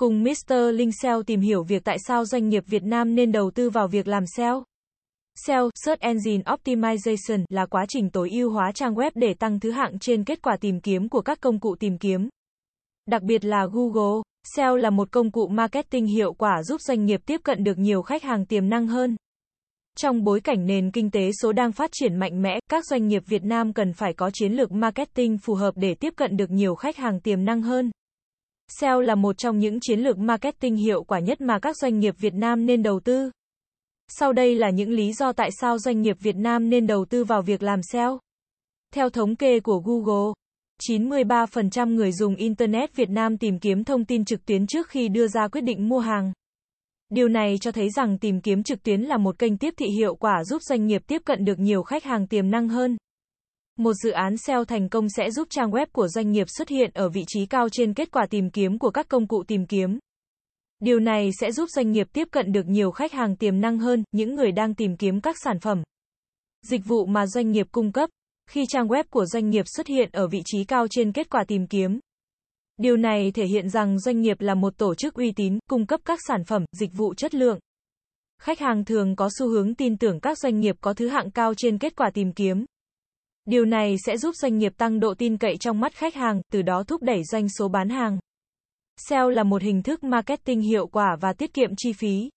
Cùng Mr. Linh SEO tìm hiểu việc tại sao doanh nghiệp Việt Nam nên đầu tư vào việc làm SEO. SEO, Search Engine Optimization, là quá trình tối ưu hóa trang web để tăng thứ hạng trên kết quả tìm kiếm của các công cụ tìm kiếm. Đặc biệt là Google, SEO là một công cụ marketing hiệu quả giúp doanh nghiệp tiếp cận được nhiều khách hàng tiềm năng hơn. Trong bối cảnh nền kinh tế số đang phát triển mạnh mẽ, các doanh nghiệp Việt Nam cần phải có chiến lược marketing phù hợp để tiếp cận được nhiều khách hàng tiềm năng hơn. SEO là một trong những chiến lược marketing hiệu quả nhất mà các doanh nghiệp Việt Nam nên đầu tư. Sau đây là những lý do tại sao doanh nghiệp Việt Nam nên đầu tư vào việc làm SEO. Theo thống kê của Google, 93% người dùng Internet Việt Nam tìm kiếm thông tin trực tuyến trước khi đưa ra quyết định mua hàng. Điều này cho thấy rằng tìm kiếm trực tuyến là một kênh tiếp thị hiệu quả giúp doanh nghiệp tiếp cận được nhiều khách hàng tiềm năng hơn. Một dự án SEO thành công sẽ giúp trang web của doanh nghiệp xuất hiện ở vị trí cao trên kết quả tìm kiếm của các công cụ tìm kiếm. Điều này sẽ giúp doanh nghiệp tiếp cận được nhiều khách hàng tiềm năng hơn, những người đang tìm kiếm các sản phẩm, dịch vụ mà doanh nghiệp cung cấp. Khi trang web của doanh nghiệp xuất hiện ở vị trí cao trên kết quả tìm kiếm, điều này thể hiện rằng doanh nghiệp là một tổ chức uy tín, cung cấp các sản phẩm, dịch vụ chất lượng. Khách hàng thường có xu hướng tin tưởng các doanh nghiệp có thứ hạng cao trên kết quả tìm kiếm. Điều này sẽ giúp doanh nghiệp tăng độ tin cậy trong mắt khách hàng, từ đó thúc đẩy doanh số bán hàng. SEO là một hình thức marketing hiệu quả và tiết kiệm chi phí.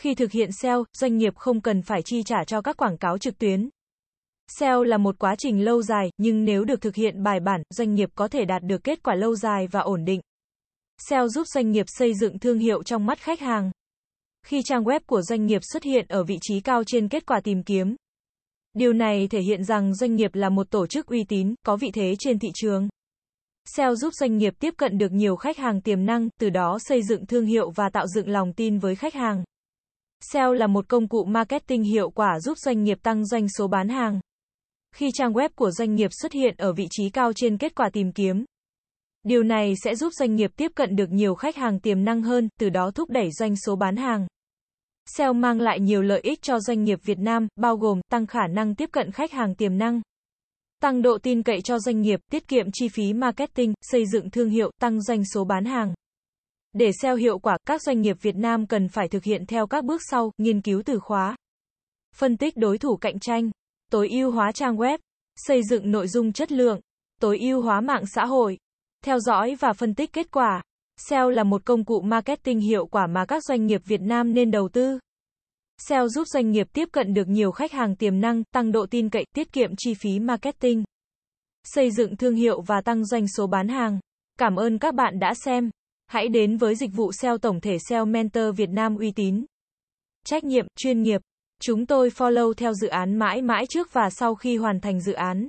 Khi thực hiện SEO, doanh nghiệp không cần phải chi trả cho các quảng cáo trực tuyến. SEO là một quá trình lâu dài, nhưng nếu được thực hiện bài bản, doanh nghiệp có thể đạt được kết quả lâu dài và ổn định. SEO giúp doanh nghiệp xây dựng thương hiệu trong mắt khách hàng. Khi trang web của doanh nghiệp xuất hiện ở vị trí cao trên kết quả tìm kiếm, điều này thể hiện rằng doanh nghiệp là một tổ chức uy tín, có vị thế trên thị trường. SEO giúp doanh nghiệp tiếp cận được nhiều khách hàng tiềm năng, từ đó xây dựng thương hiệu và tạo dựng lòng tin với khách hàng. SEO là một công cụ marketing hiệu quả giúp doanh nghiệp tăng doanh số bán hàng. Khi trang web của doanh nghiệp xuất hiện ở vị trí cao trên kết quả tìm kiếm, điều này sẽ giúp doanh nghiệp tiếp cận được nhiều khách hàng tiềm năng hơn, từ đó thúc đẩy doanh số bán hàng. SEO mang lại nhiều lợi ích cho doanh nghiệp Việt Nam, bao gồm tăng khả năng tiếp cận khách hàng tiềm năng, tăng độ tin cậy cho doanh nghiệp, tiết kiệm chi phí marketing, xây dựng thương hiệu, tăng doanh số bán hàng. Để SEO hiệu quả, các doanh nghiệp Việt Nam cần phải thực hiện theo các bước sau: nghiên cứu từ khóa, phân tích đối thủ cạnh tranh, tối ưu hóa trang web, xây dựng nội dung chất lượng, tối ưu hóa mạng xã hội, theo dõi và phân tích kết quả. SEO là một công cụ marketing hiệu quả mà các doanh nghiệp Việt Nam nên đầu tư. SEO giúp doanh nghiệp tiếp cận được nhiều khách hàng tiềm năng, tăng độ tin cậy, tiết kiệm chi phí marketing, xây dựng thương hiệu và tăng doanh số bán hàng. Cảm ơn các bạn đã xem. Hãy đến với dịch vụ SEO tổng thể SEO Mentor Việt Nam uy tín, trách nhiệm, chuyên nghiệp. Chúng tôi follow theo dự án mãi mãi trước và sau khi hoàn thành dự án.